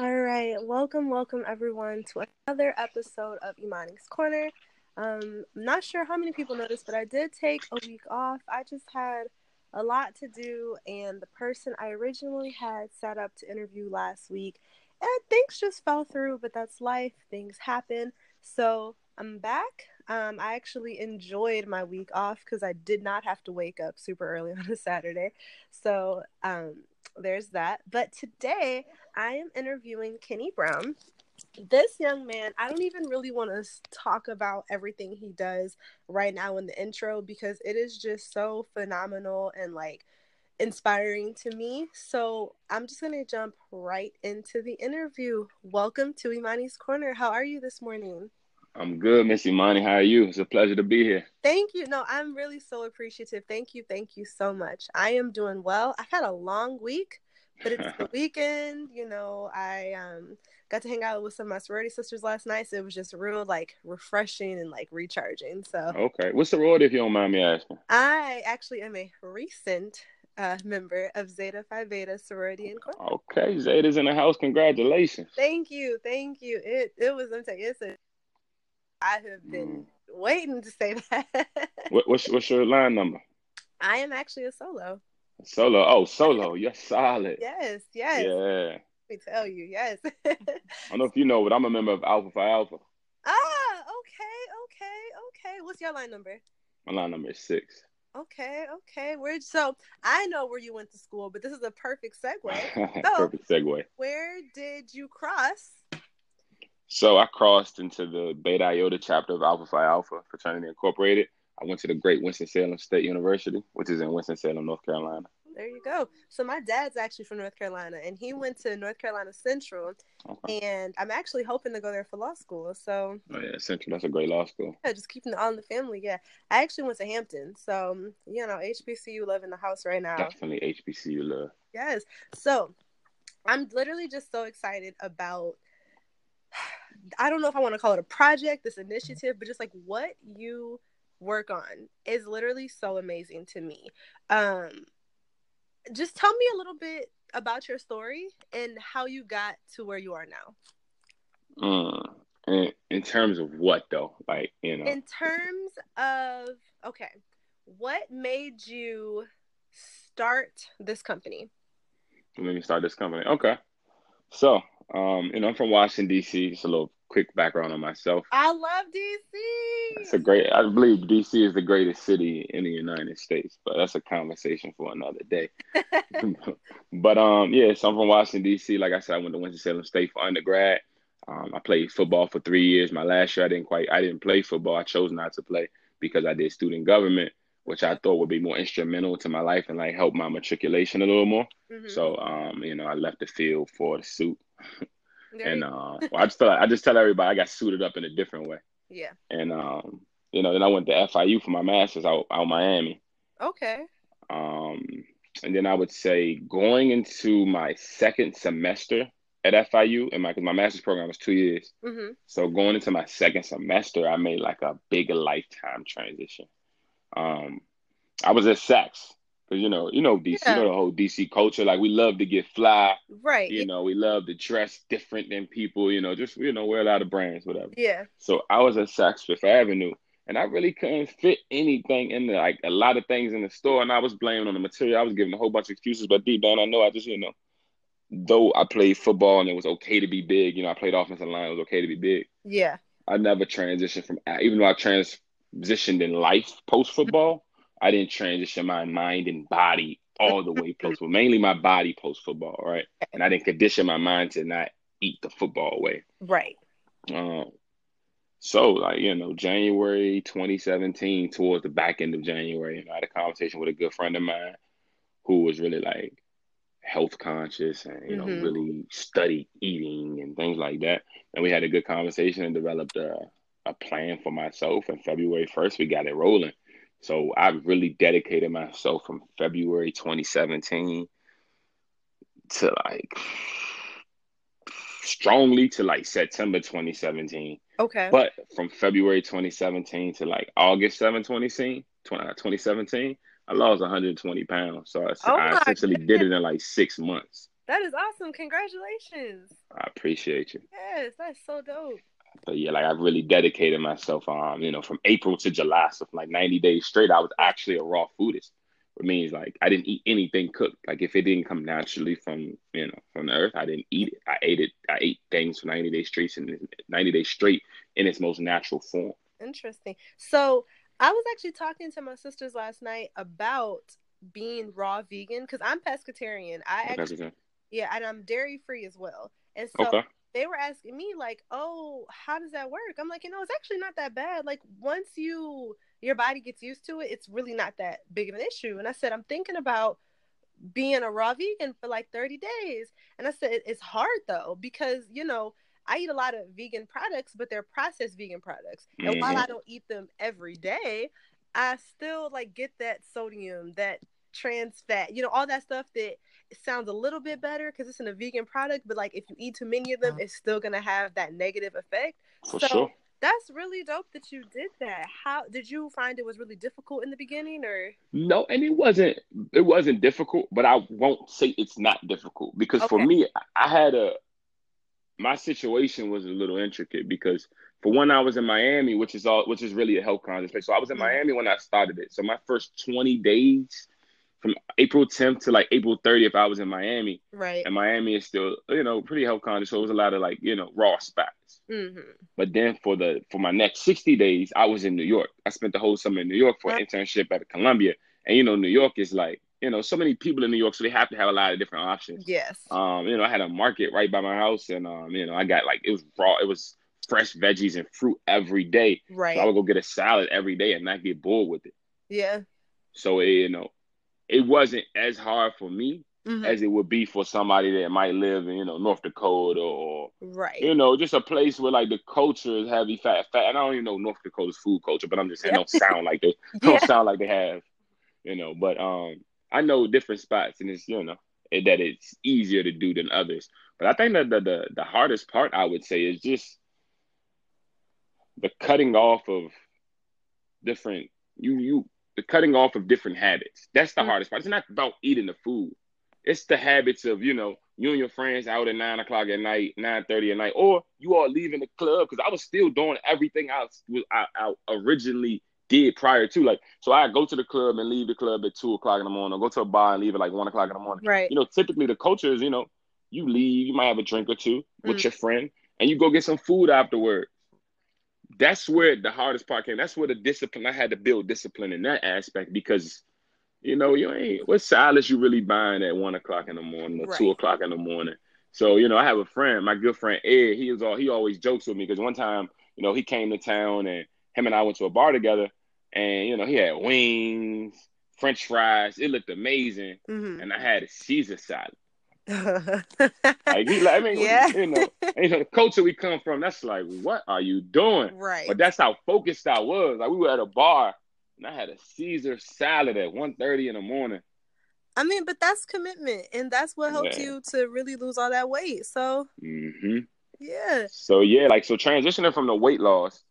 All right, welcome, welcome everyone to another episode of Imani's Corner. Um, I'm not sure how many people noticed, but I did take a week off. I just had a lot to do, and the person I originally had set up to interview last week, and things just fell through. But that's life; things happen. So I'm back. Um, I actually enjoyed my week off because I did not have to wake up super early on a Saturday. So um, there's that. But today I am interviewing Kenny Brown. This young man, I don't even really want to talk about everything he does right now in the intro because it is just so phenomenal and like inspiring to me. So I'm just going to jump right into the interview. Welcome to Imani's Corner. How are you this morning? I'm good, Miss Imani. How are you? It's a pleasure to be here. Thank you. No, I'm really so appreciative. Thank you. Thank you so much. I am doing well. I've had a long week, but it's the weekend. You know, I um got to hang out with some of my sorority sisters last night, so it was just real like refreshing and like recharging. So okay, what's sorority if you don't mind me asking? I actually am a recent uh, member of Zeta Phi Beta sorority and Okay, Zeta's in the house. Congratulations. Thank you, thank you. It it was I'm it's a I have been mm. waiting to say that. what, what's what's your line number? I am actually a solo. Solo. Oh, solo. You're solid. yes. Yes. Yeah. Let me tell you. Yes. I don't know if you know, but I'm a member of Alpha Phi Alpha. Ah. Okay. Okay. Okay. What's your line number? My line number is six. Okay, okay. Where so I know where you went to school, but this is a perfect segue. So, perfect segue. Where did you cross so I crossed into the Beta Iota chapter of Alpha Phi Alpha Fraternity Incorporated. I went to the great Winston-Salem State University, which is in Winston-Salem, North Carolina. There you go. So my dad's actually from North Carolina, and he went to North Carolina Central, okay. and I'm actually hoping to go there for law school. So. Oh yeah, Central. That's a great law school. Yeah, just keeping it all in the family. Yeah, I actually went to Hampton, so um, you know HBCU love in the house right now. Definitely HBCU love. Yes. So, I'm literally just so excited about I don't know if I want to call it a project, this initiative, but just like what you work on is literally so amazing to me. Um, just tell me a little bit about your story and how you got to where you are now. Mm, in, in terms of what though? Like, you know, in terms of, okay, what made you start this company? Let me start this company. Okay. So, um, know, I'm from Washington D.C. Just a little quick background on myself. I love DC. It's a great. I believe DC is the greatest city in the United States, but that's a conversation for another day. but um, yeah, so I'm from Washington DC. Like I said, I went to Winston Salem State for undergrad. Um, I played football for three years. My last year, I didn't quite. I didn't play football. I chose not to play because I did student government, which I thought would be more instrumental to my life and like help my matriculation a little more. Mm-hmm. So um, you know, I left the field for the suit. and uh, well, I just like, I just tell everybody I got suited up in a different way. Yeah. And um, you know, then I went to FIU for my master's out out Miami. Okay. Um, and then I would say going into my second semester at FIU, and my my master's program was two years. Mm-hmm. So going into my second semester, I made like a big lifetime transition. Um, I was at Saks Cause you know, you know DC, yeah. you know the whole DC culture. Like we love to get fly, right? You know, we love to dress different than people. You know, just you know, wear a lot of brands, whatever. Yeah. So I was at Saks Fifth Avenue, and I really couldn't fit anything in there. Like a lot of things in the store, and I was blaming on the material. I was giving a whole bunch of excuses, but deep down, I know I just you know, though I played football and it was okay to be big. You know, I played offensive line. It was okay to be big. Yeah. I never transitioned from even though I transitioned in life post football. I didn't transition my mind and body all the way post football, mainly my body post football, right? And I didn't condition my mind to not eat the football away. Right. Um, so like, you know, January 2017, towards the back end of January, you know, I had a conversation with a good friend of mine who was really like health conscious and, you know, mm-hmm. really studied eating and things like that. And we had a good conversation and developed a, a plan for myself. And February 1st, we got it rolling. So I really dedicated myself from February 2017 to like strongly to like September 2017. Okay. But from February 2017 to like August 7, 2017, uh, I lost 120 pounds. So I, oh I essentially goodness. did it in like six months. That is awesome. Congratulations. I appreciate you. Yes, that's so dope. But yeah, like I really dedicated myself. Um, you know, from April to July, so like ninety days straight, I was actually a raw foodist. It means like I didn't eat anything cooked. Like if it didn't come naturally from you know from the earth, I didn't eat it. I ate it. I ate things for ninety days straight and ninety days straight in its most natural form. Interesting. So I was actually talking to my sisters last night about being raw vegan because I'm pescatarian. I actually, yeah, and I'm dairy free as well. And so okay. They were asking me like, "Oh, how does that work?" I'm like, you know, it's actually not that bad. Like once you your body gets used to it, it's really not that big of an issue. And I said, I'm thinking about being a raw vegan for like 30 days. And I said, it's hard though, because, you know, I eat a lot of vegan products, but they're processed vegan products. And mm-hmm. while I don't eat them every day, I still like get that sodium, that trans fat, you know, all that stuff that sounds a little bit better because it's in a vegan product, but like if you eat too many of them, it's still gonna have that negative effect. For so sure. That's really dope that you did that. How did you find it was really difficult in the beginning or No, and it wasn't it wasn't difficult, but I won't say it's not difficult because okay. for me I had a my situation was a little intricate because for one I was in Miami, which is all which is really a health conscious place. So I was in mm-hmm. Miami when I started it. So my first 20 days from April 10th to like April 30th, I was in Miami. Right. And Miami is still, you know, pretty health conscious. So it was a lot of like, you know, raw spots. Mm-hmm. But then for the for my next 60 days, I was in New York. I spent the whole summer in New York for an internship at Columbia. And you know, New York is like, you know, so many people in New York, so they have to have a lot of different options. Yes. Um, you know, I had a market right by my house, and um, you know, I got like it was raw, it was fresh veggies and fruit every day. Right. So I would go get a salad every day and not get bored with it. Yeah. So it, you know, it wasn't as hard for me mm-hmm. as it would be for somebody that might live in, you know, North Dakota or right, you know, just a place where like the culture is heavy fat fat. And I don't even know North Dakota's food culture, but I'm just saying yeah. don't sound like they yeah. don't sound like they have, you know. But um, I know different spots, and it's you know it, that it's easier to do than others. But I think that the, the the hardest part I would say is just the cutting off of different you you the cutting off of different habits. That's the mm-hmm. hardest part. It's not about eating the food. It's the habits of, you know, you and your friends out at nine o'clock at night, nine thirty at night, or you all leaving the club because I was still doing everything I, was, I, I originally did prior to. Like, so I go to the club and leave the club at two o'clock in the morning, or go to a bar and leave at like one o'clock in the morning. Right. You know, typically the culture is, you know, you leave, you might have a drink or two with mm. your friend, and you go get some food afterward that's where the hardest part came. That's where the discipline I had to build discipline in that aspect because you know you ain't what silence you really buying at one o'clock in the morning or right. two o'clock in the morning. So you know I have a friend, my good friend Ed. He was all he always jokes with me because one time you know he came to town and him and I went to a bar together and you know he had wings, French fries. It looked amazing, mm-hmm. and I had a Caesar salad like he, like, I mean, yeah. you know, you know, the culture we come from, that's like, what are you doing? Right. But that's how focused I was. Like we were at a bar, and I had a Caesar salad at 1.30 in the morning. I mean, but that's commitment, and that's what helped yeah. you to really lose all that weight. So, mm-hmm. yeah. So yeah, like so transitioning from the weight loss,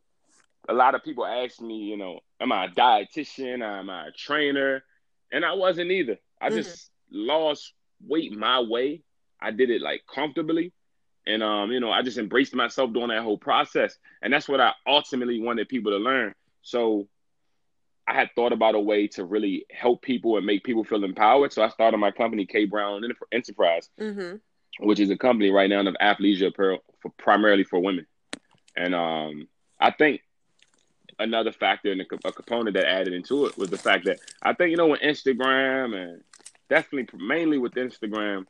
a lot of people ask me, you know, am I a dietitian? Am I a trainer? And I wasn't either. I mm-hmm. just lost weight my way. I did it like comfortably. And um, you know, I just embraced myself during that whole process. And that's what I ultimately wanted people to learn. So I had thought about a way to really help people and make people feel empowered. So I started my company, K Brown Enterprise, mm-hmm. which is a company right now of athleisure apparel for primarily for women. And um, I think another factor and a component that added into it was the fact that I think you know when Instagram and definitely mainly with Instagram,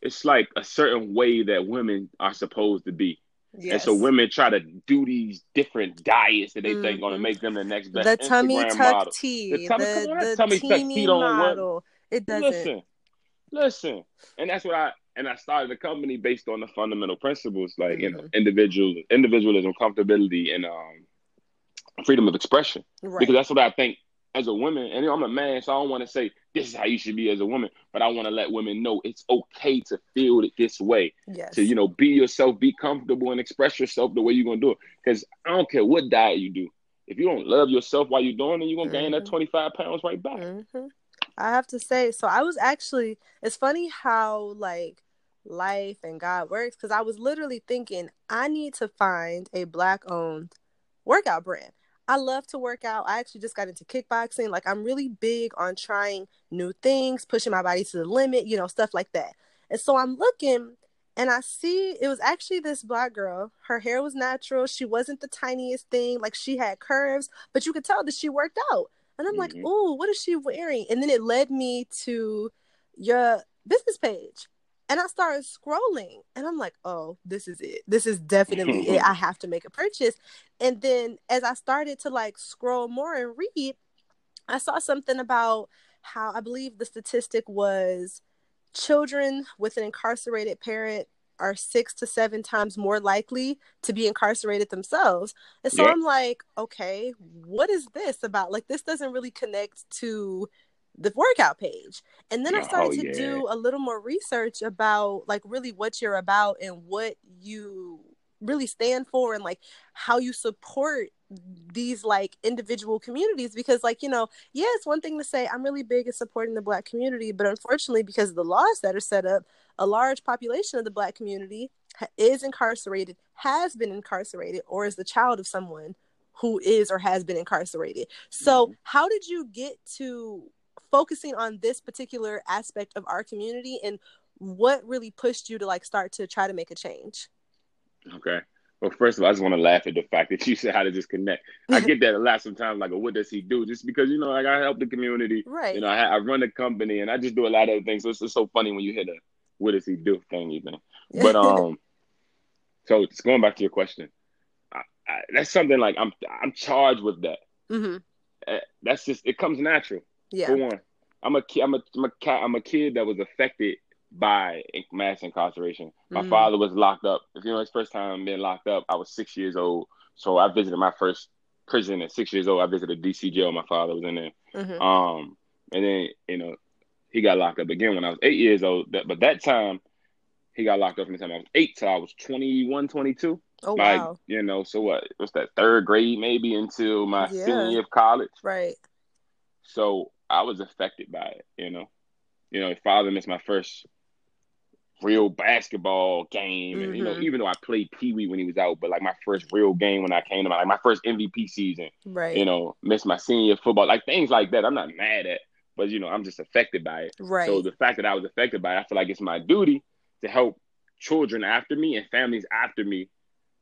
it's like a certain way that women are supposed to be. Yes. And so women try to do these different diets that they mm-hmm. think going to make them the next best the tummy Instagram tuck model. tea, the tummy, the, on, the tummy tuck tea model. It doesn't. Listen, listen, and that's what I and I started a company based on the fundamental principles like mm-hmm. you know mm-hmm. individual individualism, comfortability, and um, freedom of expression. Right. Because that's what I think as a woman, and I'm a man, so I don't want to say this is how you should be as a woman, but I want to let women know it's okay to feel it this way. Yes. To you know, be yourself, be comfortable, and express yourself the way you're gonna do it. Because I don't care what diet you do, if you don't love yourself while you're doing it, you're gonna mm-hmm. gain that mm-hmm. 25 pounds right back. Mm-hmm. I have to say, so I was actually. It's funny how like life and God works because I was literally thinking I need to find a black owned workout brand. I love to work out. I actually just got into kickboxing. Like I'm really big on trying new things, pushing my body to the limit, you know, stuff like that. And so I'm looking and I see it was actually this black girl. Her hair was natural. She wasn't the tiniest thing. Like she had curves, but you could tell that she worked out. And I'm mm-hmm. like, oh, what is she wearing? And then it led me to your business page. And I started scrolling and I'm like, oh, this is it. This is definitely it. I have to make a purchase. And then as I started to like scroll more and read, I saw something about how I believe the statistic was children with an incarcerated parent are six to seven times more likely to be incarcerated themselves. And so. I'm like, okay, what is this about? Like, this doesn't really connect to the workout page. And then I started oh, to yeah. do a little more research about like really what you're about and what you really stand for and like how you support these like individual communities because like you know yeah it's one thing to say i'm really big at supporting the black community but unfortunately because of the laws that are set up a large population of the black community is incarcerated has been incarcerated or is the child of someone who is or has been incarcerated so mm-hmm. how did you get to focusing on this particular aspect of our community and what really pushed you to like start to try to make a change okay well, first of all, I just want to laugh at the fact that you said how to disconnect. I get that a lot sometimes. Like, what does he do? Just because you know, like I help the community, right? You know, I, I run a company and I just do a lot of things. So it's just so funny when you hit a "what does he do" thing, even. But um, so just going back to your question, I, I, that's something like I'm I'm charged with that. Mm-hmm. Uh, that's just it comes natural. Yeah. For one, I'm a I'm a I'm a, I'm a kid that was affected by mass incarceration. My mm. father was locked up. If you know his first time being locked up, I was six years old. So I visited my first prison at six years old. I visited DC jail. My father was in there. Mm-hmm. Um, and then you know he got locked up again when I was eight years old. But that time he got locked up from the time I was eight till I was 21, 22. Oh like, wow! You know, so what? What's that? Third grade maybe until my yeah. senior year of college. Right. So I was affected by it. You know, you know, father missed my first real basketball game. Mm-hmm. you know, mm-hmm. even though I played Pee Wee when he was out, but like my first real game when I came to my, like my first MVP season, right? You know, missed my senior football, like things like that. I'm not mad at, but you know, I'm just affected by it. Right. So the fact that I was affected by it, I feel like it's my duty to help children after me and families after me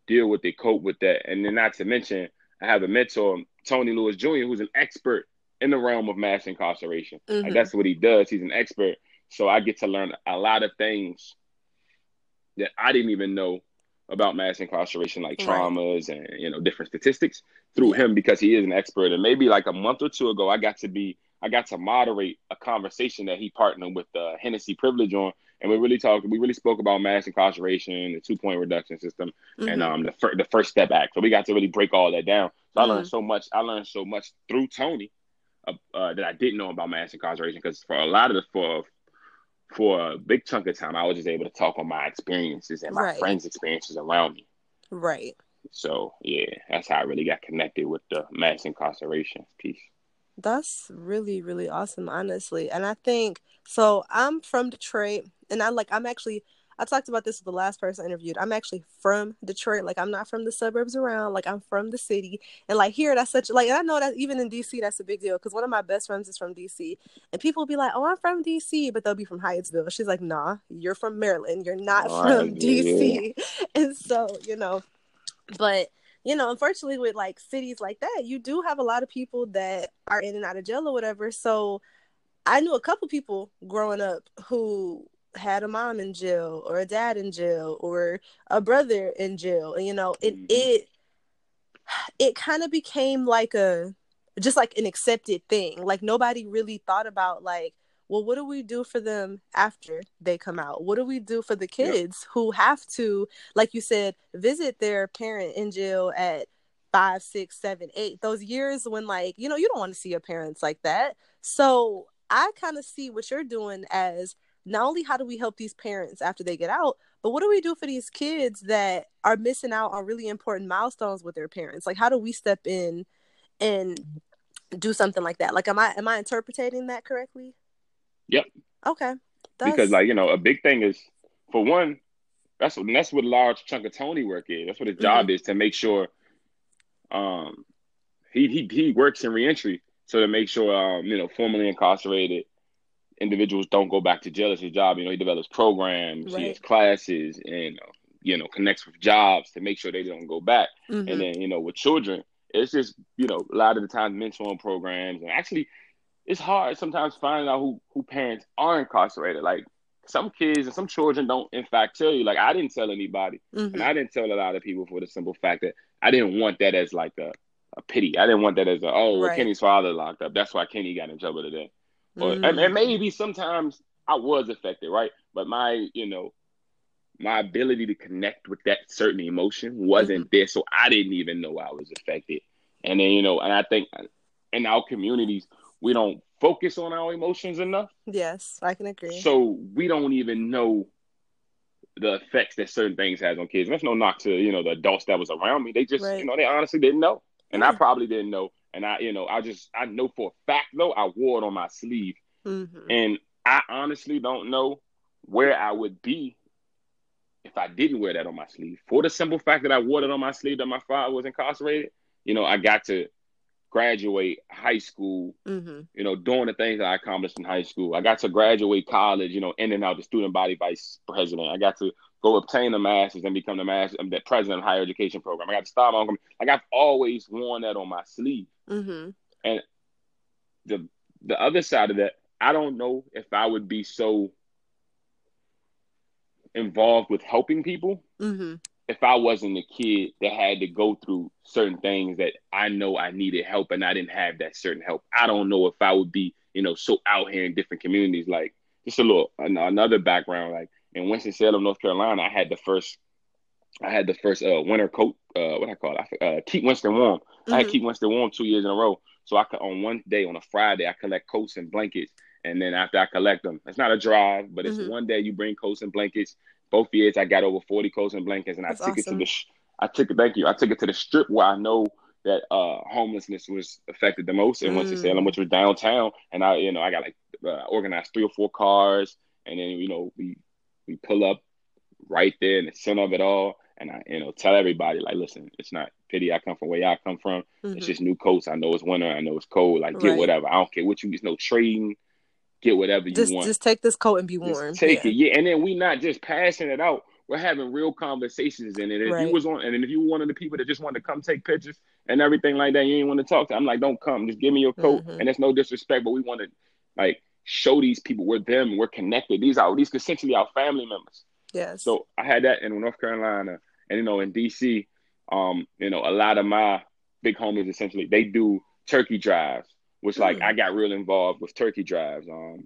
deal with it, cope with that. And then not to mention, I have a mentor, Tony Lewis Jr., who's an expert in the realm of mass incarceration. Mm-hmm. Like that's what he does. He's an expert. So I get to learn a lot of things that I didn't even know about mass incarceration, like traumas right. and you know different statistics through him because he is an expert. And maybe like a month or two ago, I got to be I got to moderate a conversation that he partnered with the Hennessy Privilege on, and we really talked. We really spoke about mass incarceration, the two point reduction system, mm-hmm. and um the fir- the First Step Act. So we got to really break all that down. So mm-hmm. I learned so much. I learned so much through Tony uh, uh, that I didn't know about mass incarceration because for a lot of the for for a big chunk of time, I was just able to talk on my experiences and my right. friends' experiences around me. Right. So yeah, that's how I really got connected with the mass incarceration piece. That's really really awesome, honestly. And I think so. I'm from Detroit, and I like I'm actually I talked about this with the last person I interviewed. I'm actually from Detroit. Like I'm not from the suburbs around. Like I'm from the city. And like here, that's such like I know that even in DC, that's a big deal because one of my best friends is from DC, and people will be like, "Oh, I'm from DC," but they'll be from Hyattsville. She's like, "Nah, you're from Maryland. You're not oh, from DC." And so you know, but you know, unfortunately, with like cities like that, you do have a lot of people that are in and out of jail or whatever. So I knew a couple people growing up who had a mom in jail or a dad in jail or a brother in jail and you know it mm-hmm. it it kind of became like a just like an accepted thing like nobody really thought about like well what do we do for them after they come out what do we do for the kids yep. who have to like you said visit their parent in jail at five six seven eight those years when like you know you don't want to see your parents like that so i kind of see what you're doing as not only how do we help these parents after they get out, but what do we do for these kids that are missing out on really important milestones with their parents? Like how do we step in and do something like that? Like am I am I interpreting that correctly? Yep. Okay. That's... Because like you know, a big thing is for one, that's what that's what a large chunk of Tony work is. That's what his job mm-hmm. is to make sure. Um, he he he works in reentry, so to make sure um you know formerly incarcerated individuals don't go back to jail. It's his job. You know, he develops programs, right. he has classes, and you know connects with jobs to make sure they don't go back. Mm-hmm. And then you know with children, it's just you know a lot of the time mentoring programs and actually it's hard sometimes finding out who who parents are incarcerated. Like some kids and some children don't in fact tell you. Like I didn't tell anybody, mm-hmm. and I didn't tell a lot of people for the simple fact that I didn't want that as like a, a pity. I didn't want that as a oh well, Kenny's father locked up. That's why Kenny got in trouble today. Or mm-hmm. and, and maybe sometimes I was affected, right? But my you know my ability to connect with that certain emotion wasn't mm-hmm. there, so I didn't even know I was affected. And then you know, and I think in our communities we don't focus on our emotions enough. Yes, I can agree. So we don't even know the effects that certain things has on kids. And that's no knock to you know the adults that was around me. They just right. you know they honestly didn't know, and yeah. I probably didn't know. And I you know I just I know for a fact though I wore it on my sleeve, mm-hmm. and I honestly don't know where I would be if I didn't wear that on my sleeve. For the simple fact that I wore it on my sleeve that my father was incarcerated, you know I got to graduate high school, mm-hmm. you know, doing the things that I accomplished in high school. I got to graduate college, you know, in and out the student body vice president. I got to go obtain a master's and become the master, um, the president of higher education program. I got to stop own. Like I've always worn that on my sleeve. Mm-hmm. And the the other side of that, I don't know if I would be so involved with helping people mm-hmm if I wasn't a kid that had to go through certain things that I know I needed help and I didn't have that certain help, I don't know if I would be, you know, so out here in different communities. Like just a little another background, like in Winston Salem, North Carolina, I had the first, I had the first uh, winter coat, uh, what I call it, uh, keep Winston warm. Mm-hmm. I had mm-hmm. keep Winston warm two years in a row. So I could on one day on a Friday, I collect coats and blankets. And then after I collect them, it's not a drive, but it's mm-hmm. one day you bring coats and blankets both years I got over 40 coats and blankets and That's I took awesome. it to the I took it thank you. I took it to the strip where I know that uh, homelessness was affected the most in mm. Winston Salem, which was downtown. And I, you know, I got like uh, organized three or four cars, and then you know we we pull up right there in the center of it all, and I, you know, tell everybody like, listen, it's not pity. I come from where y'all come from. Mm-hmm. It's just new coats. I know it's winter. I know it's cold. Like get right. whatever. I don't care what you. There's no trading get whatever you just, want. Just take this coat and be warm. Just take yeah. it, yeah. And then we not just passing it out. We're having real conversations in it. If right. you was on, and if you were one of the people that just wanted to come take pictures and everything like that, you ain't want to talk to. I'm like, don't come. Just give me your coat. Mm-hmm. And it's no disrespect, but we want to like show these people we're them. We're connected. These are these essentially our family members. Yes. So I had that in North Carolina, and you know, in DC, um, you know, a lot of my big homies essentially they do turkey drives which like mm. I got real involved with turkey drives. Um,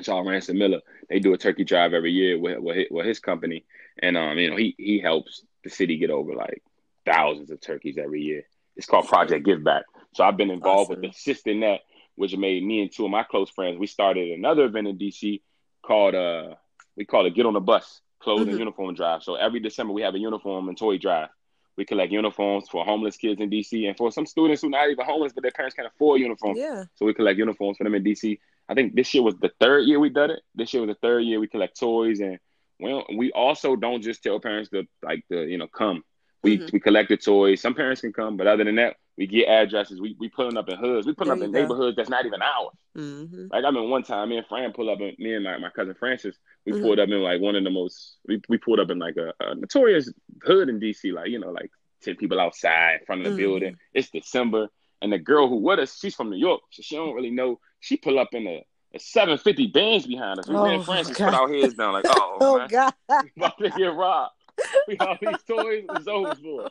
Charles Ransom Miller, they do a turkey drive every year with, with his, with his company, and um, you know, he he helps the city get over like thousands of turkeys every year. It's called Project Give Back. So I've been involved awesome. with assisting that, which made me and two of my close friends. We started another event in DC called uh we call it Get on the Bus Clothes mm-hmm. and Uniform Drive. So every December we have a uniform and toy drive. We collect uniforms for homeless kids in DC and for some students who not even homeless, but their parents can't afford uniforms. Yeah. So we collect uniforms for them in DC. I think this year was the third year we did it. This year was the third year we collect toys and we we also don't just tell parents to like the you know come. We mm-hmm. we collect the toys. Some parents can come, but other than that, we get addresses. We we pulling up in hoods. We pulling up in go. neighborhoods that's not even ours. Mm-hmm. Like I mean, one time me and Fran pulled up, in, me and my, my cousin Francis, we mm-hmm. pulled up in like one of the most. We we pulled up in like a, a notorious hood in DC, like you know, like ten people outside in front of the mm-hmm. building. It's December, and the girl who with us, she's from New York, so she don't really know. She pull up in a, a 750 bands behind us. We oh, and Francis God. put our heads down like, oh, oh man, God. about to get robbed. We these toys was over for.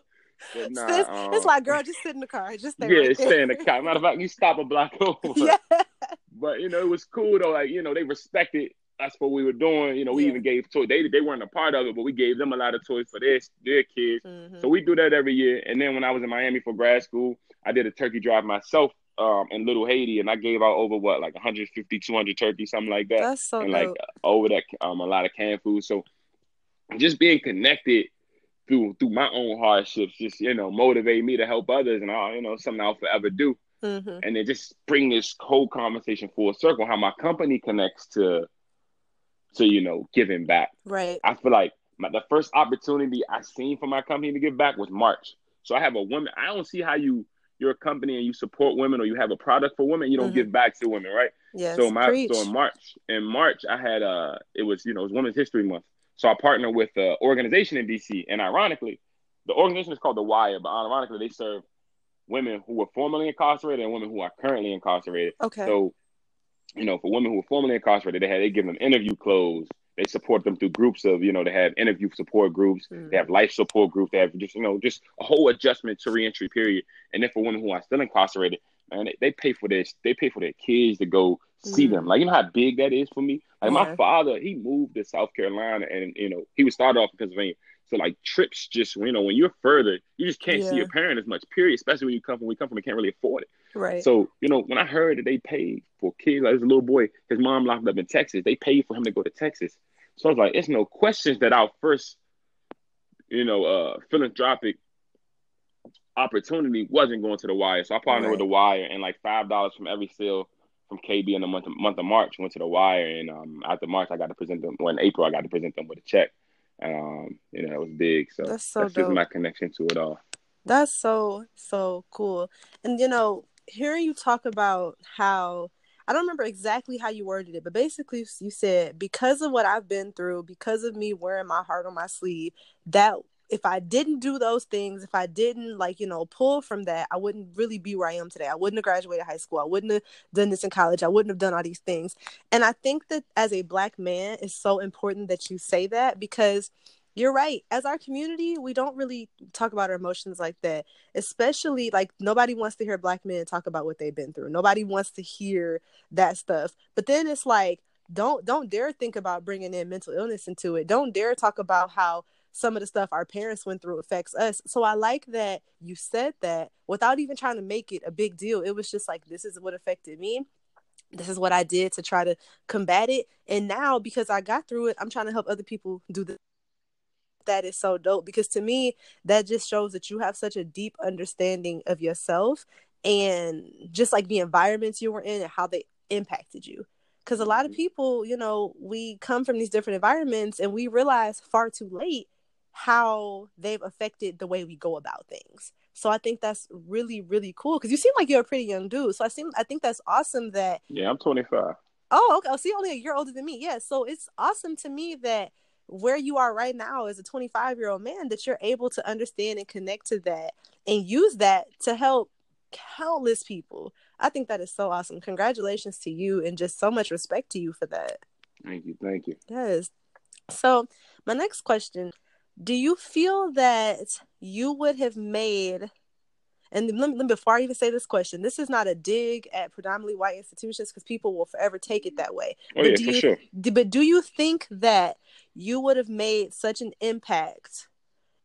But nah, it's, um, it's, like, girl, just sit in the car. Just stay yeah, right stay in the car. Matter of fact, you stop a block over. Yeah. But you know, it was cool though. Like you know, they respected that's what we were doing. You know, we yeah. even gave toys. They they weren't a part of it, but we gave them a lot of toys for their their kids. Mm-hmm. So we do that every year. And then when I was in Miami for grad school, I did a turkey drive myself um, in Little Haiti, and I gave out over what like 150, 200 turkeys, something like that. That's so and dope. like over that um, a lot of canned food. So just being connected through through my own hardships, just you know, motivate me to help others, and all you know, something I'll forever do. mm-hmm. and then just bring this whole conversation full circle. How my company connects to, to you know, giving back. Right. I feel like my, the first opportunity I seen for my company to give back was March. So I have a woman. I don't see how you you're a company and you support women or you have a product for women, you don't mm-hmm. give back to women, right? Yes. So my preach. so in March, in March I had uh it was you know it was Women's History Month. So I partner with an organization in DC, and ironically, the organization is called The Wire, but ironically they serve women who were formerly incarcerated and women who are currently incarcerated. Okay. So, you know, for women who were formerly incarcerated, they had they give them interview clothes. They support them through groups of, you know, they have interview support groups, mm. they have life support groups, they have just, you know, just a whole adjustment to reentry period. And then for women who are still incarcerated, man, they, they pay for this, they pay for their kids to go see mm. them. Like, you know how big that is for me? Like yeah. my father, he moved to South Carolina and, you know, he was started off in Pennsylvania. So like trips just you know when you're further, you just can't yeah. see your parent as much. Period. Especially when you come from we come from, we can't really afford it. Right. So you know when I heard that they paid for kids, like this little boy, his mom locked up in Texas. They paid for him to go to Texas. So I was like, it's no questions that our first, you know, uh, philanthropic opportunity wasn't going to the wire. So I partnered right. with the wire and like five dollars from every sale from KB in the month of, month of March went to the wire. And um, after March, I got to present them. Well, in April, I got to present them with a check. Um, you know, it was big. So that's, so that's just my connection to it all. That's so so cool. And you know, hearing you talk about how I don't remember exactly how you worded it, but basically you said because of what I've been through, because of me wearing my heart on my sleeve, that if I didn't do those things, if I didn't like, you know, pull from that, I wouldn't really be where I am today. I wouldn't have graduated high school. I wouldn't have done this in college. I wouldn't have done all these things. And I think that as a black man, it's so important that you say that because you're right. As our community, we don't really talk about our emotions like that. Especially like nobody wants to hear black men talk about what they've been through. Nobody wants to hear that stuff. But then it's like don't don't dare think about bringing in mental illness into it. Don't dare talk about how some of the stuff our parents went through affects us. So I like that you said that without even trying to make it a big deal. It was just like, this is what affected me. This is what I did to try to combat it. And now, because I got through it, I'm trying to help other people do the that is so dope because to me that just shows that you have such a deep understanding of yourself and just like the environments you were in and how they impacted you because a lot of mm-hmm. people you know we come from these different environments and we realize far too late how they've affected the way we go about things. So I think that's really really cool because you seem like you're a pretty young dude. So I seem I think that's awesome that Yeah, I'm 25. Oh, okay. Oh, see, only a year older than me. Yeah. So it's awesome to me that where you are right now as a 25 year old man that you're able to understand and connect to that and use that to help countless people. I think that is so awesome. Congratulations to you and just so much respect to you for that. Thank you. Thank you. Yes. So, my next question do you feel that you would have made and let me, before I even say this question, this is not a dig at predominantly white institutions because people will forever take it that way. Oh, but yeah, do for you, sure. But do you think that you would have made such an impact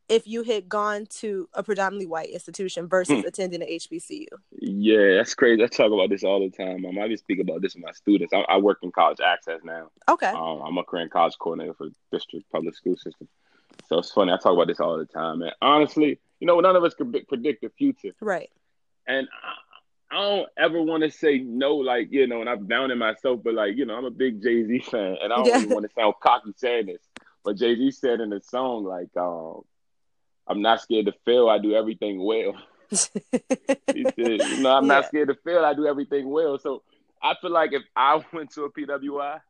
if you had gone to a predominantly white institution versus hmm. attending an HBCU? Yeah, that's crazy. I talk about this all the time. Um, I just speak about this with my students. I, I work in college access now. Okay. Um, I'm a current college coordinator for district public school system. So it's funny. I talk about this all the time. And honestly, you know, none of us can predict the future. Right. And I, I don't ever want to say no, like, you know, and I'm down in myself, but like, you know, I'm a big Jay Z fan. And I don't yeah. even want to sound cocky saying this. But Jay Z said in the song, like, um, I'm not scared to fail. I do everything well. he said, you know, I'm yeah. not scared to fail. I do everything well. So I feel like if I went to a PWI,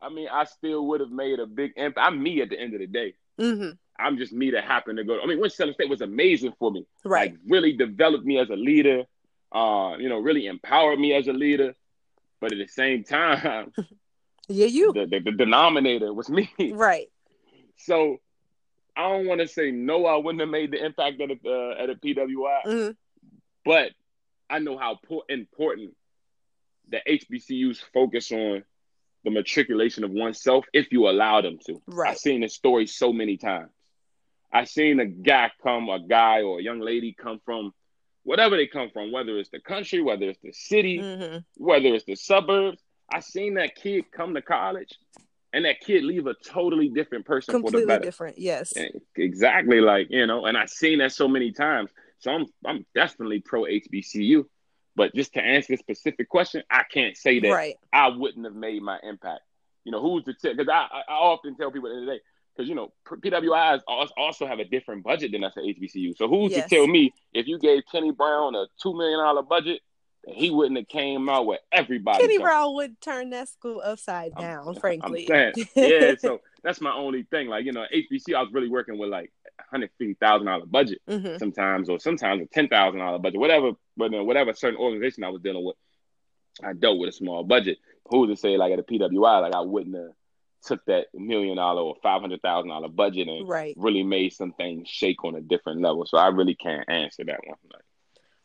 I mean, I still would have made a big impact. I'm me at the end of the day. Mm-hmm. I'm just me that happened to go. To, I mean, Winston State was amazing for me. Right. Like, really developed me as a leader. Uh, you know, really empowered me as a leader. But at the same time, yeah, you the, the, the, denominator was me. Right. So I don't want to say no. I wouldn't have made the impact at a uh, at a PWI, mm-hmm. but I know how important the HBCUs focus on the matriculation of oneself if you allow them to. Right. I've seen this story so many times. I've seen a guy come, a guy or a young lady come from whatever they come from, whether it's the country, whether it's the city, mm-hmm. whether it's the suburbs. I've seen that kid come to college and that kid leave a totally different person completely for the better. different yes exactly like you know and i've seen that so many times so i'm i'm definitely pro hbcu But just to answer the specific question, I can't say that Right. I wouldn't have made my impact. You know, who's to tell? Because I, I often tell people at the end of the day, because you know, PWIs also have a different budget than us at HBCU. So who's Yes. to tell me if you gave Kenny Brown a two million dollar budget, he wouldn't have came out with everybody? Kenny? Brown would turn that school upside I'm- down, I'm frankly. saying, yeah. So that's my only thing. Like you know, HBC, I was really working with like hundred fifty thousand dollar budget hmm sometimes, or sometimes a ten thousand dollar budget, whatever. But uh, whatever certain organization I was dealing with, I dealt with a small budget. Who's to say like at a PWI, like I wouldn't have took that million dollar or five hundred thousand dollar budget and Right. really made some things shake on a different level. So I really can't answer that one. Like,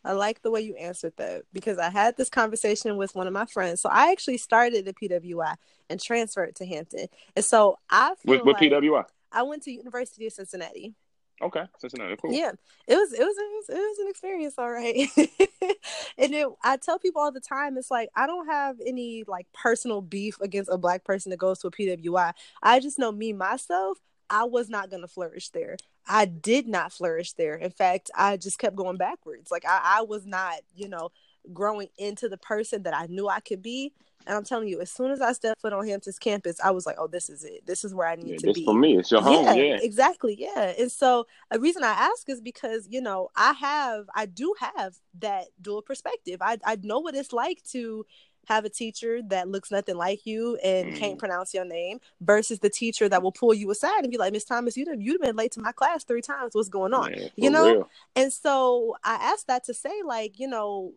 I like the way you answered that because I had this conversation with one of my friends. So I actually started at PWI and transferred to Hampton. And so I feel with, with like PWI, I went to University of Cincinnati. Okay, Cincinnati, cool. Yeah, it was it was it was, it was an experience, all right. and it, I tell people all the time, it's like I don't have any like personal beef against a black person that goes to a PWI. I just know me myself. I was not going to flourish there. I did not flourish there. In fact, I just kept going backwards. Like I, I was not, you know, growing into the person that I knew I could be. And I'm telling you, as soon as I stepped foot on Hampton's campus, I was like, "Oh, this is it. This is where I need Yeah, to this be." for me. It's your home. Yeah. exactly. Yeah. And so a reason I ask is because, you know, I have, I do have that dual perspective. I, I know what it's like to have a teacher that looks nothing like you and can't Mm. pronounce your name versus the teacher that will pull you aside and be like, Miss Thomas, you'd have been late to my class three times. What's going on? Yeah, you know? real. And so I asked that to say, like, you know,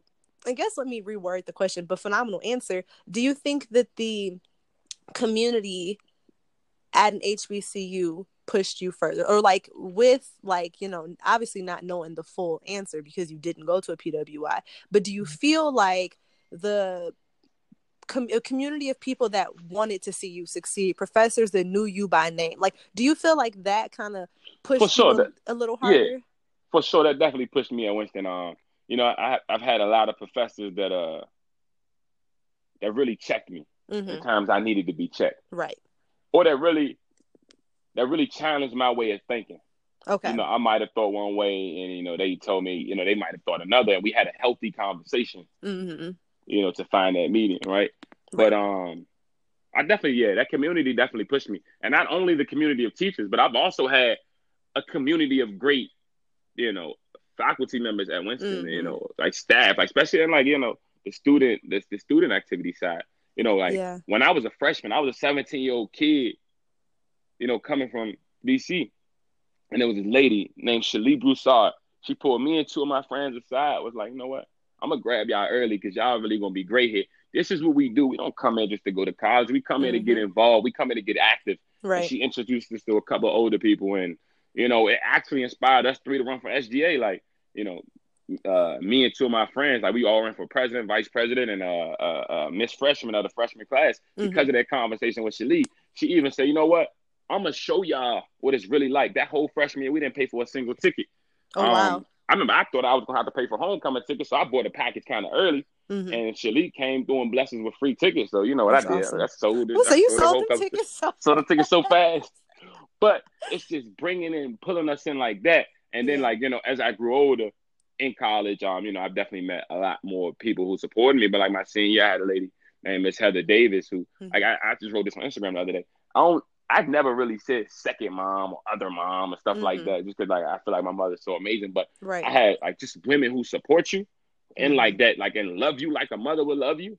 I guess let me reword the question, but phenomenal answer. Do you think that the community at an HBCU pushed you further? Or like with like, you know, obviously not knowing the full answer because you didn't go to a PWI, but do you feel like the com- community of people that wanted to see you succeed, professors that knew you by name, like do you feel like that kind of pushed For sure, you a, that- a little yeah. for sure that definitely pushed me at Winston. Um, you know, I I've had a lot of professors that uh that really checked me hmm at times I needed to be checked, Right. or that really that really challenged my way of thinking. Okay. You know, I might have thought one way, and you know, they told me, you know, they might have thought another, and we had a healthy conversation, hmm you know, to find that meeting, right? But um, I definitely, yeah, that community definitely pushed me, and not only the community of teachers, but I've also had a community of great, you know, faculty members at Winston, Mhm. you know, like staff, like especially in like you know the student, the, the student activity side, you know, like yeah. when I was a freshman, I was a 17 year old kid, you know, coming from DC. And there was this lady named Shalee Broussard. She pulled me and two of my friends aside, was like, you know what? I'm going to grab y'all early because y'all really going to be great here. This is what we do. We don't come in just to go to college. We come in to get involved. We come in to get active. And Right. she introduced us to a couple of older people. And, you know, it actually inspired us three to run for SGA. Like, you know, uh, me and two of my friends, like we all ran for president, vice president, and uh, uh, uh, Miss Freshman of the freshman class Mhm. because of that conversation with Shalee. She even said, you know what? I'm gonna show y'all what it's really like. That whole freshman year, we didn't pay for a single ticket. Oh Um, wow. I remember I thought I was gonna have to pay for homecoming tickets, so I bought a package kind of early. Mhm. And Shalee came doing blessings with free tickets. So you know what That's I did? awesome. That's sold it. Well, so you the sold couple- tickets. So sold the tickets so fast. But it's just bringing in, pulling us in like that. And then, like, you know, as I grew older in college, um, you know, I've definitely met a lot more people who supported me. But like my senior year, I had a lady named Miss Heather Davis who, Mhm. like, I, I just wrote this on Instagram the other day. I don't, I've never really said second mom or other mom and stuff like Mhm. that, just because like I feel like my mother's so amazing. But right. I had like just women who support you and Mhm. like that, like and love you like a mother would love you.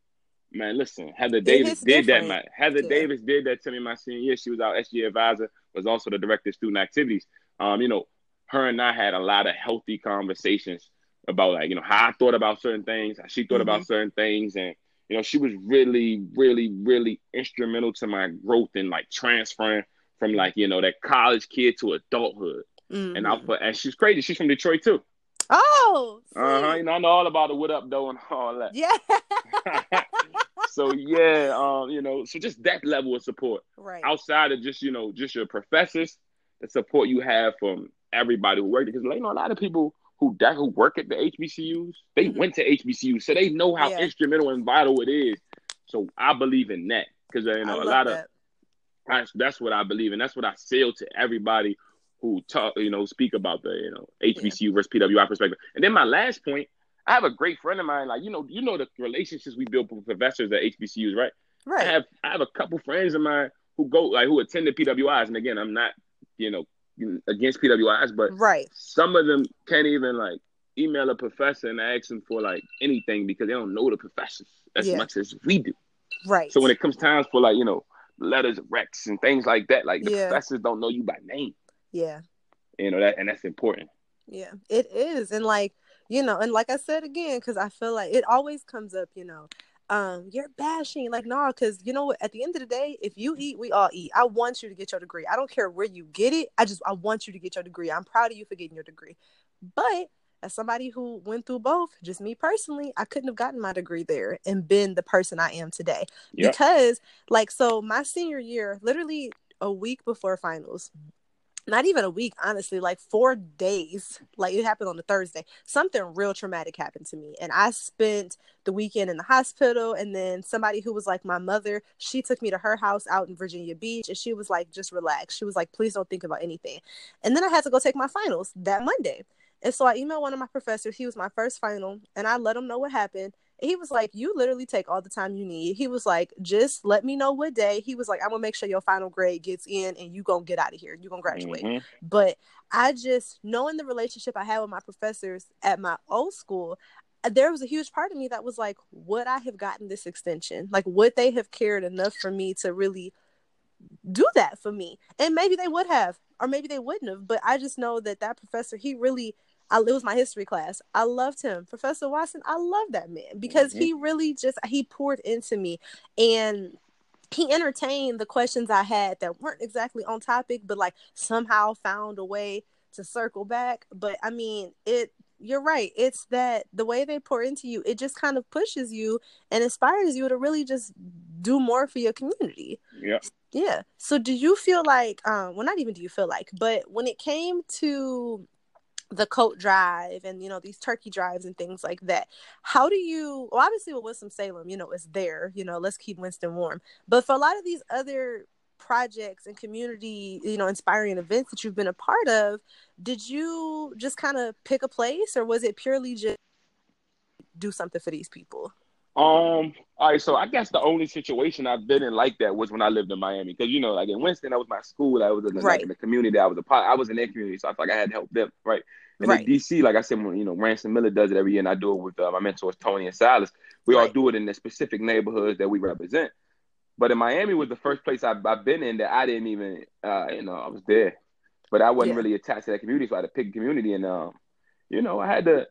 Man, listen, Heather Davis did that. My Heather Yeah. Davis did that to me my senior year. She was our SG advisor, was also the director of student activities. Um, you know, her and I had a lot of healthy conversations about like, you know, how I thought about certain things, how she thought about certain things. And, you know, she was really, really, really instrumental to my growth and like transferring from like, you know, that college kid to adulthood. And I Mhm. put and she's crazy. She's from Detroit too. Oh. Uh huh. You know, I know all about the what up though and all that. Yeah. so yeah, um, you know, so just that level of support right. outside of just you know just your professors, the support you have from everybody who worked because you know a lot of people who that who work at the HBCUs they Mhm. went to HBCUs so they know how Yeah. instrumental and vital it is. So I believe in that because you know a lot that. of that's, that's what I believe and That's what I sell to everybody who talk, you know, speak about the, you know, HBCU versus PWI perspective. And then my last point, I have a great friend of mine. Like you know, you know the relationships we build with professors at HBCUs, right? Right. I have I have a couple friends of mine who go like who attended PWIs, and again, I'm not you know against PWIs, but right. some of them can't even like email a professor and ask them for like anything because they don't know the professors as Yeah. much as we do. Right. So when it comes times for like you know letters of recs and things like that, like the Yeah. professors don't know you by name. Yeah. You know that, and that's important. Yeah, it is. And like, you know, and like I said again, because I feel like it always comes up, you know, um, you're bashing. Like, no, because you know what? At the end of the day, if you eat, we all eat. I want you to get your degree. I don't care where you get it. I just, I want you to get your degree. I'm proud of you for getting your degree. But as somebody who went through both, just me personally, I couldn't have gotten my degree there and been the person I am today. Yep. Because, like, so my senior year, literally a week before finals, not even a week, honestly, like four days. Like it happened on a Thursday. Something real traumatic happened to me. And I spent the weekend in the hospital. And then somebody who was like my mother, she took me to her house out in Virginia Beach. And she was like, just relax. She was like, please don't think about anything. And then I had to go take my finals that Monday. And so I emailed one of my professors. He was my first final. And I let him know what happened. He was like, You literally take all the time you need. He was like, Just let me know what day. He was like, I'm gonna make sure your final grade gets in and you gonna get out of here. you gonna graduate. Mhm. But I just knowing the relationship I had with my professors at my old school, uh, there was a huge part of me that was like, would I have gotten this extension? Like, would they have cared enough for me to really do that for me? And maybe they would have, or maybe they wouldn't have. But I just know that that professor, he really, I, it was my history class. I loved him, Professor Watson. I love that man because he really just he poured into me and he entertained the questions I had that weren't exactly on topic, but like somehow found a way to circle back. But I mean, it you're right. It's that the way they pour into you, it just kind of pushes you and inspires you to really just do more for your community. Yeah. Yeah. So do you feel like um well not even do you feel like, but when it came to the coat drive and you know these turkey drives and things like that. How do you well, obviously with winston salem you know it's there you know let's keep winston warm. But for a lot of these other projects and community you know inspiring events that you've been a part of did you just kind of pick a place or was it purely just do something for these people Um. All right. So I guess the only situation I've been in like that was when I lived in Miami, because you know, like in Winston, that was my school. I was in like, Right. in the community. I was a part. I was in their community, so I felt like I had to help them. Right. And Right. in DC, like I said, when, you know, Ransom Miller does it every year, and I do it with uh, my mentors Tony and Silas. We all do it in the specific neighborhoods that we represent. But in Miami was the first place I've, I've been in that I didn't even, uh, you know, I was there, but I wasn't Yeah. really attached to that community, so I had to pick a community, and um, you know, I had to.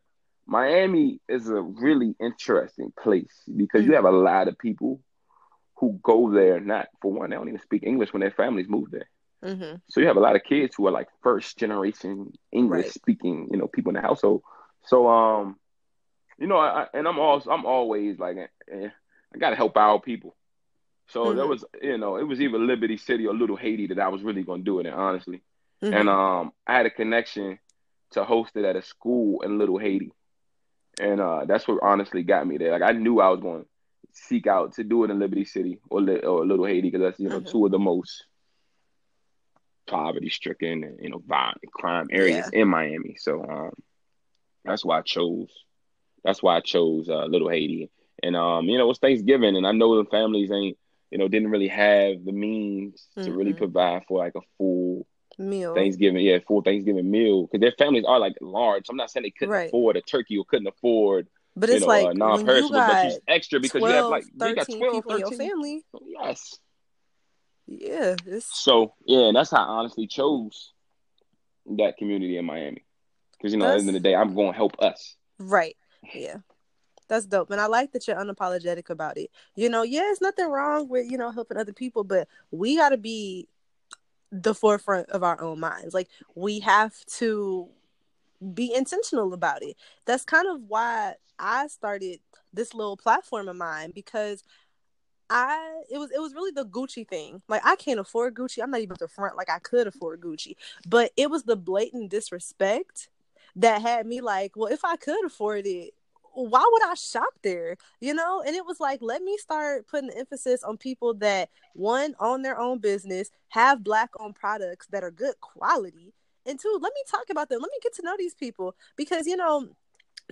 Miami is a really interesting place because you have a lot of people who go there. Not for one, they don't even speak English when their families move there. mm-hmm. So you have a lot of kids who are like first generation English Right. speaking, you know, people in the household. So um, you know, I, and I'm also I'm always like, eh, I gotta help our people. So there Mhm. was, you know, it was either Liberty City or Little Haiti that I was really gonna do it in, honestly. Mm-hmm. And um, I had a connection to host it at a school in Little Haiti, and uh, that's what honestly got me there. Like I knew I was going to seek out to do it in Liberty City or or Little Haiti because that's you know Mhm. two of the most poverty stricken and you know violent crime areas in Miami. So um, that's why I chose. That's why I chose uh, Little Haiti. And um, you know, it's Thanksgiving, and I know the families ain't you know didn't really have the means to really Mhm. provide for like a full meal Thanksgiving, yeah, full Thanksgiving meal because their families are like large. I'm not saying they couldn't Right. afford a turkey or couldn't afford but you it's know like you non-perishable, but it's extra because 12, you have like you got 12, people in your family Yes. yeah it's So yeah, that's how I honestly chose that community in Miami because you know at the end of the day, I'm going to help us. Right. Yeah. That's dope. And I like that you're unapologetic about it. You know, yeah, it's nothing wrong with, you know, helping other people, but we got to be the forefront of our own minds. Like, we have to be intentional about it. That's kind of why I started this little platform of mine because I it was it was really the Gucci thing. Like I can't afford Gucci. I'm not even at the front like I could afford Gucci. But it was the blatant disrespect that had me like, well, if I could afford it, why would I shop there? You know? And it was like, let me start putting emphasis on people that one own their own business, have black owned products that are good quality. And two, let me talk about them. Let me get to know these people because you know,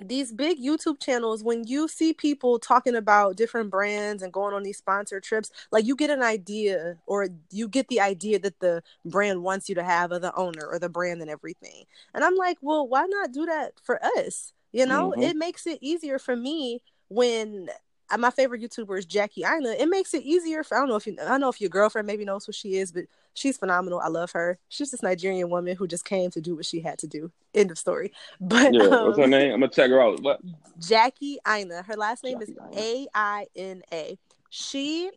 these big YouTube channels, when you see people talking about different brands and going on these sponsored trips, like you get an idea or you get the idea that the brand wants you to have of the owner or the brand and everything. And I'm like, well, why not do that for us? You know, mm-hmm. it makes it easier for me when uh, my favorite YouTuber is Jackie Aina. It makes it easier for I don't know if you I don't know if your girlfriend maybe knows who she is, but she's phenomenal. I love her. She's this Nigerian woman who just came to do what she had to do. End of story. But yeah, um, what's her um, name? I'm gonna check her out. What? Jackie Aina. Her last name Jackie is A I N A. She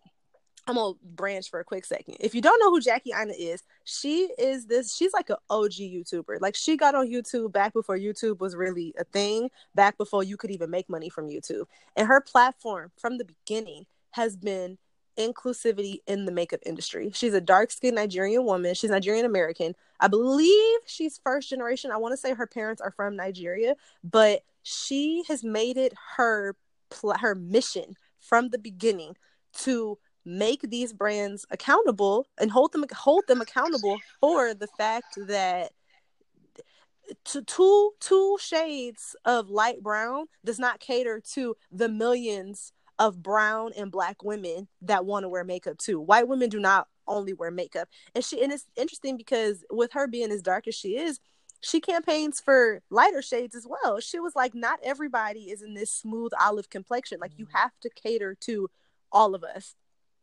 I'm gonna branch for a quick second. If you don't know who Jackie Aina is, she is this. She's like an OG YouTuber. Like she got on YouTube back before YouTube was really a thing. Back before you could even make money from YouTube. And her platform from the beginning has been inclusivity in the makeup industry. She's a dark skinned Nigerian woman. She's Nigerian American. I believe she's first generation. I want to say her parents are from Nigeria, but she has made it her her mission from the beginning to make these brands accountable and hold them hold them accountable for the fact that to two two shades of light brown does not cater to the millions of brown and black women that want to wear makeup too. White women do not only wear makeup. And she and it's interesting because with her being as dark as she is, she campaigns for lighter shades as well. She was like, not everybody is in this smooth olive complexion. Like you mm. have to cater to all of us.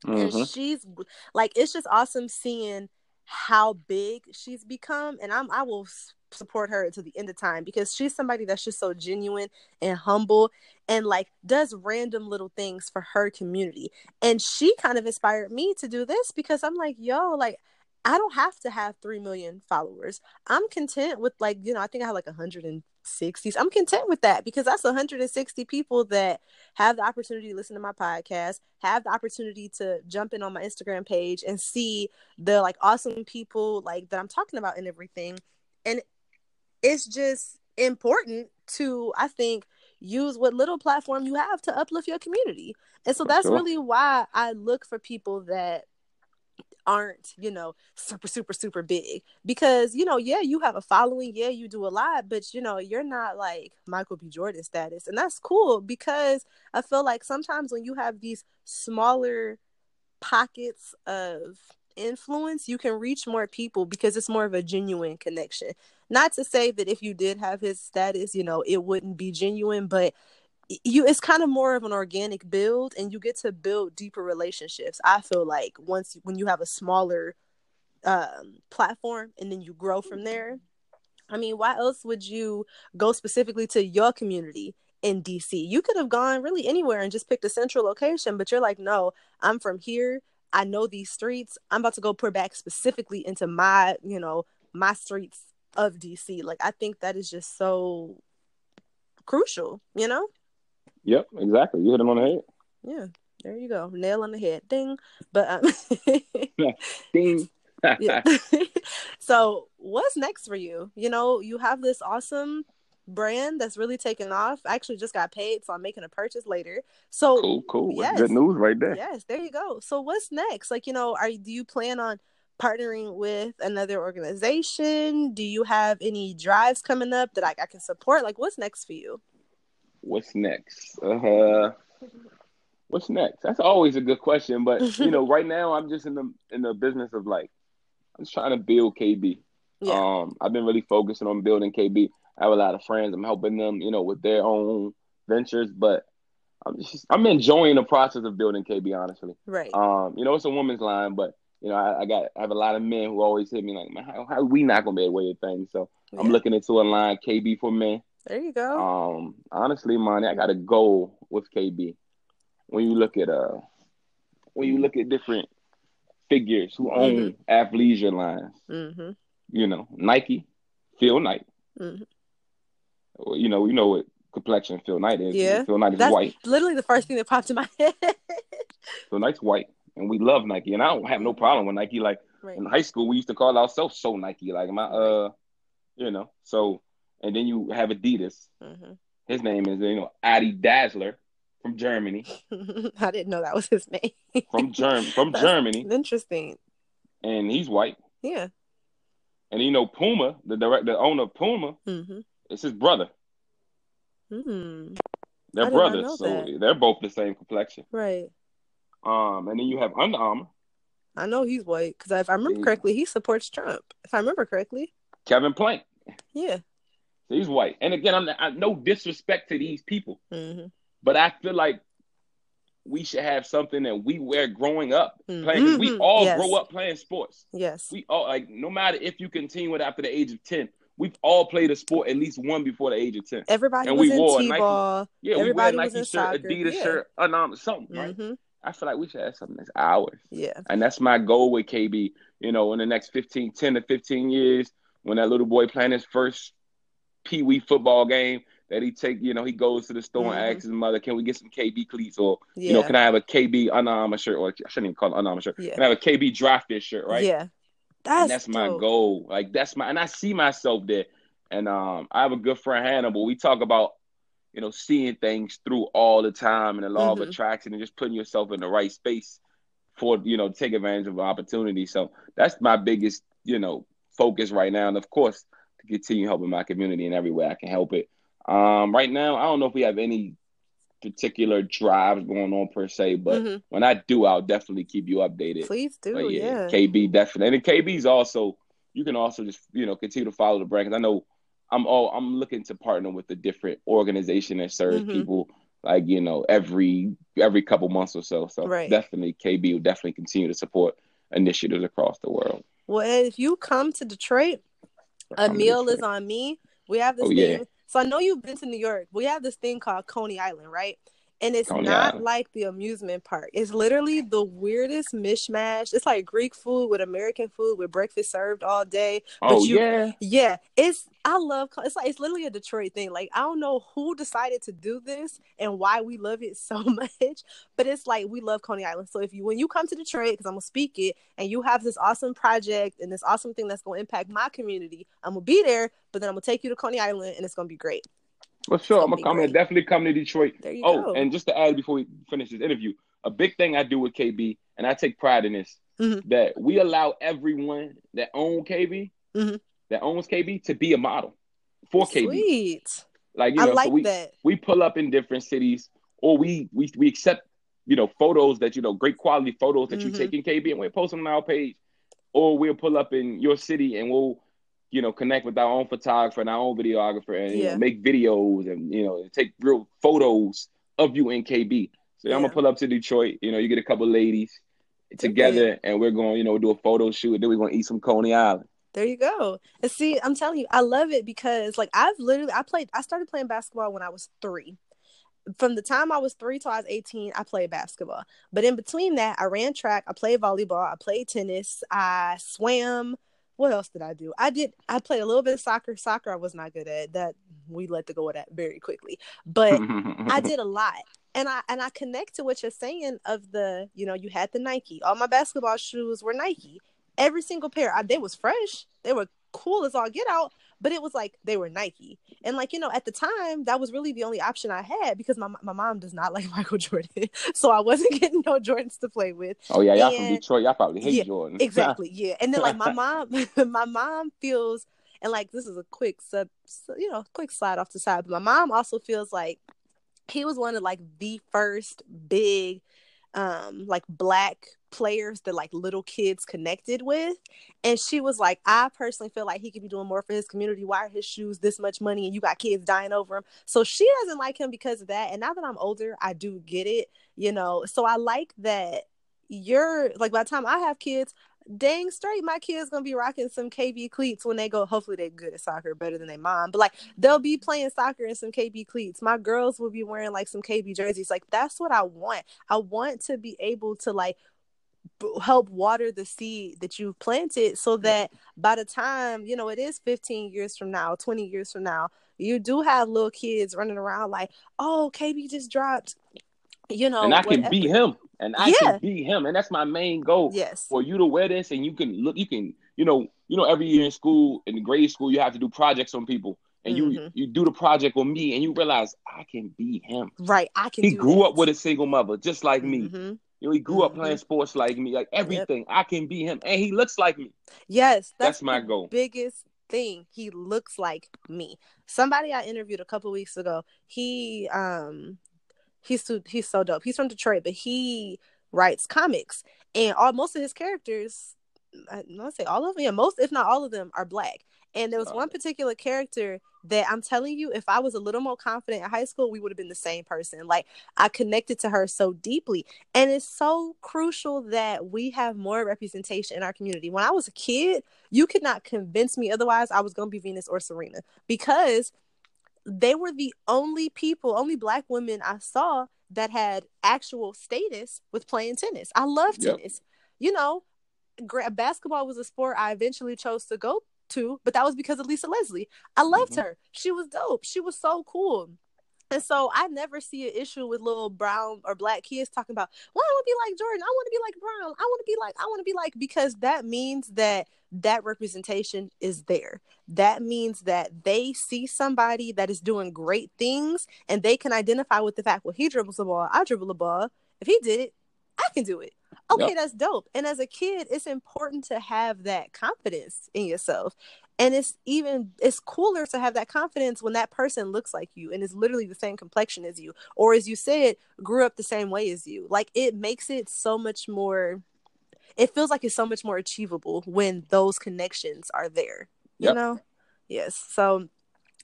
Mm-hmm. And she's like, it's just awesome seeing how big she's become. And I'm I will support her to the end of time because she's somebody that's just so genuine and humble and like does random little things for her community. And she kind of inspired me to do this because I'm like, yo, like I don't have to have 3 million followers. I'm content with like, you know, I think I have like 160. I'm content with that because that's 160 people that have the opportunity to listen to my podcast, have the opportunity to jump in on my Instagram page and see the like awesome people like that I'm talking about and everything. And it's just important to, I think, use what little platform you have to uplift your community. And so that's sure. really why I look for people that aren't you know super super super big because you know yeah you have a following. Yeah you do a lot but you know you're not like michael b. Jordan status. And that's cool because i feel like sometimes when you have these smaller pockets of influence you can reach more people because it's more of a genuine connection. Not to say that if you did have his status you know it wouldn't be genuine but you it's kind of more of an organic build and you get to build deeper relationships i feel like once when you have a smaller um, platform and then you grow from there. I mean why else would you go specifically to your community in dc you could have gone really anywhere and just picked a central location but you're like no i'm from here. I know these streets. I'm about to go put back specifically into my you know my streets of dc like i think that is just so crucial you know Yep, exactly. You hit him on the head. Yeah, there you go. Nail on the head. Ding. But um, ding. yeah. so what's next for you? You know, you have this awesome brand that's really taken off. I actually just got paid, so I'm making a purchase later. So cool, cool. Yes, good news right there. Yes, there you go. So what's next? Like, you know, are do you plan on partnering with another organization? Do you have any drives coming up that I, I can support? Like, what's next for you? What's next? Uh, what's next? That's always a good question, but you know, right now I'm just in the in the business of like I'm just trying to build KB. Yeah. Um, I've been really focusing on building KB. I have a lot of friends. I'm helping them, you know, with their own ventures, but I'm just I'm enjoying the process of building KB. Honestly, right? Um, you know, it's a woman's line, but you know, I, I got I have a lot of men who always hit me like, man, how, how are we not gonna be able to with things? So yeah. I'm looking into a line KB for men. There you go. Um, honestly, man, I got a goal with KB. When you look at uh, when you look at different figures who own mm-hmm. athleisure lines, mm-hmm. you know, Nike, Phil Knight. Mm-hmm. Well, you know, you know what complexion Phil Knight is. Yeah, Phil Knight is That's white. Literally the first thing that popped in my head. Phil Knight's white, and we love Nike, and I don't have no problem with Nike. Like right. in high school, we used to call ourselves so Nike. Like my uh, you know, so and then you have Adidas. Mm-hmm. His name is you know Adi Dassler from Germany. I didn't know that was his name. from Germ from Germany. Interesting. And he's white. Yeah. And you know Puma, the direct the owner of Puma, mm-hmm. it's his brother. Hmm. They're I did not brothers, so that. they're both the same complexion. Right. Um, and then you have Under Armour, I know he's white because if I remember correctly, he supports Trump. If I remember correctly, Kevin Plank. yeah. He's white. And again, I'm I, no disrespect to these people, hmm but I feel like we should have something that we wear growing up playing. 'cause we all Yes. grow up playing sports. Yes. We all like no matter if you continue it after the age of ten, we've all played a sport at least one before the age of ten. Everybody And was we in wore Nike- t-ball. Yeah, Everybody we wear was Nike in shirt, soccer. Adidas Yeah. shirt, Under something, right? hmm I feel like we should have something that's ours. Yeah. And that's my goal with KB. You know, in the next 15, 10 to 15 years, when that little boy playing his first Pee Wee football game, that he take, you know, he goes to the store and Mhm. asks his mother, can we get some KB cleats? Or, Yeah. you know, can I have a KB Armour shirt? Or I shouldn't even call it Armour shirt. Yeah. Can I have a KB draft this shirt, right? Yeah. That's, and that's my goal. Like that's my and I see myself there. And um I have a good friend Hannibal. We talk about, you know, seeing things through all the time and the law Mhm. of attraction and just putting yourself in the right space for, you know, take advantage of opportunity. So that's my biggest, you know, focus right now. And of course, continue helping my community in every way I can help it. Um right now, I don't know if we have any particular drives going on per se, but Mhm. when I do, I'll definitely keep you updated. Please do. But yeah. KB definitely, and KB's also. You can also just you know continue to follow the brand because I know I'm all I'm looking to partner with a different organization that serves Mhm. people like you know every every couple months or so. So Right. definitely KB will definitely continue to support initiatives across the world. Well, if you come to Detroit, a meal is on me. We have this Oh, thing. yeah. So I know you've been to New York. We have this thing called Coney Island, right? And it's Coney not Island. like the amusement park. It's literally the weirdest mishmash. It's like Greek food with American food with breakfast served all day. Oh you- yeah, Yeah, it's I love it's like it's literally a Detroit thing. Like I don't know who decided to do this and why we love it so much, but it's like we love Coney Island. So if you when you come to Detroit, because I'm gonna speak it, and you have this awesome project and this awesome thing that's gonna impact my community, I'm gonna be there. But then I'm gonna take you to Coney Island, and it's gonna be great. For sure. I'm gonna and definitely come to Detroit. You Oh, go. and just to add before we finish this interview, a big thing I do with KB, and I take pride in this, Mhm. that we allow everyone that own KB, Mhm. that owns KB, to be a model for KB. Sweet. Like you know, like so we that. we pull up in different cities, or we we we accept you know photos that you know great quality photos that you Mhm. take in KB, and we post them on our page, or we'll pull up in your city and we'll you know connect with our own photographer and our own videographer and Yeah. know, make videos and you know take real photos of you in KB. So I'm gonna pull up to Detroit. You know, you get a couple ladies together, and we're going you know do a photo shoot. Then we're gonna eat some Coney Island. There you go. And see, I'm telling you, I love it because like I've literally I played I started playing basketball when I was three. From the time I was three till I was 18, I played basketball. But in between that, I ran track, I played volleyball, I played tennis, I swam. What else did I do? I did I played a little bit of soccer. Soccer I was not good at. That we let the go of that very quickly. But I did a lot. And I and I connect to what you're saying of the, you know, you had the Nike. All my basketball shoes were Nike. Every single pair. I, they was fresh. They were cool as all get out, but it was like they were Nike. And like, you know, at the time, that was really the only option I had because my my mom does not like Michael Jordan. So I wasn't getting no Jordans to play with. oh yeah, y'all from Detroit. Y'all probably hate Yeah, Jordan. Exactly. Yeah. And then like my mom my mom feels and like this is a quick sub you know, quick slide off the side, but my mom also feels like he was one of like the first big um like black players that like little kids connected with and she was like i personally feel like he could be doing more for his community. Why are his shoes this much money and you got kids dying over him? So she doesn't like him because of that and now that i'm older i do get it you know? So i like that you're like by the time i have kids dang straight my kids gonna be rocking some kb cleats when they go hopefully they're good at soccer better than their mom but like they'll be playing soccer in some kb cleats. My girls will be wearing like some kb jerseys like that's what i want. I want to be able to like help water the seed that you've planted so that by the time you know it is 15 years from now 20 years from now you do have little kids running around like oh kb just dropped you know and I can be him, and I Yeah. can be him, and that's my main goal. yes For you to wear this, and you can look, you can, you know, you know, every year in school, in grade school, you have to do projects on people, and you Mhm. you do the project on me, and you realize I can be him. right i can He grew that. up with a single mother, just like me. Mhm. You know, he grew up Mhm. playing sports like me, like everything. I can be him, and he looks like me. Yes, That's that's, my goal. Biggest thing. He looks like me. Somebody I interviewed a couple weeks ago, he um he's so, he's so dope. He's from Detroit, but he writes comics and all most of his characters I want to say all of them, yeah, most if not all of them are black. And there was one particular character that I'm telling you, if I was a little more confident in high school, we would have been the same person. Like I connected to her so deeply. And it's so crucial that we have more representation in our community. When I was a kid, you could not convince me otherwise I was gonna be Venus or Serena because they were the only people, only black women I saw that had actual status with playing tennis. I love tennis. Yep. You know, basketball was a sport I eventually chose to go to, but that was because of Lisa Leslie. I loved mm-hmm. her. She was dope. She was so cool. And so I never see an issue with little brown or black kids talking about, well, I want to be like Jordan. I want to be like Brown. I want to be like, I want to be like, because that means that that representation is there. That means that they see somebody that is doing great things and they can identify with the fact, well, he dribbles the ball. I dribble the ball. If he did it, I can do it okay yep. that's dope and as a kid it's important to have that confidence in yourself and it's even it's cooler to have that confidence when that person looks like you and is literally the same complexion as you or as you said grew up the same way as you like it makes it so much more it feels like it's so much more achievable when those connections are there you yep. know yes so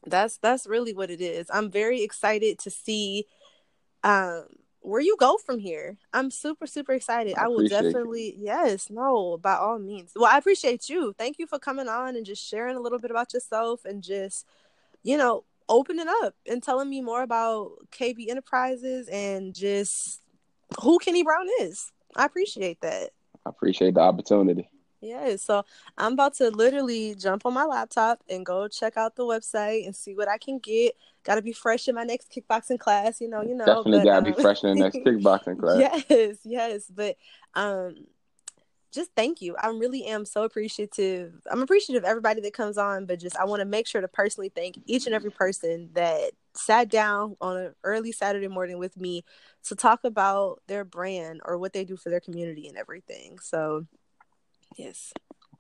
that's that's really what it is i'm very excited to see um where you go from here. I'm super, super excited. I, I will definitely, you. yes, no, by all means. Well, I appreciate you. Thank you for coming on and just sharing a little bit about yourself and just, you know, opening up and telling me more about KB Enterprises and just who Kenny Brown is. I appreciate that. I appreciate the opportunity. Yeah, so I'm about to literally jump on my laptop and go check out the website and see what I can get. Got to be fresh in my next kickboxing class, you know. You know, definitely got to um, be fresh in the next kickboxing class. Yes, yes, but um, just thank you. I really am so appreciative. I'm appreciative of everybody that comes on, but just I want to make sure to personally thank each and every person that sat down on an early Saturday morning with me to talk about their brand or what they do for their community and everything. So Yes.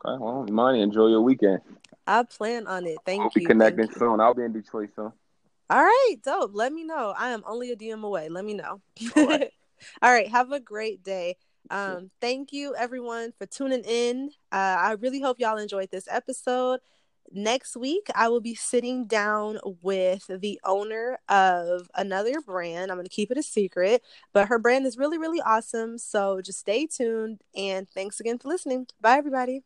Okay. Well, Imani, enjoy your weekend. I plan on it. Thank we'll you. Be connecting soon. I'll be in Detroit soon. All right, dope. Let me know. I am only a DM away. Let me know. All right. All right. Have a great day. Um, thank you everyone for tuning in. Uh, I really hope y'all enjoyed this episode next week i will be sitting down with the owner of another brand i'm going to keep it a secret but her brand is really really awesome so just stay tuned and thanks again for listening bye everybody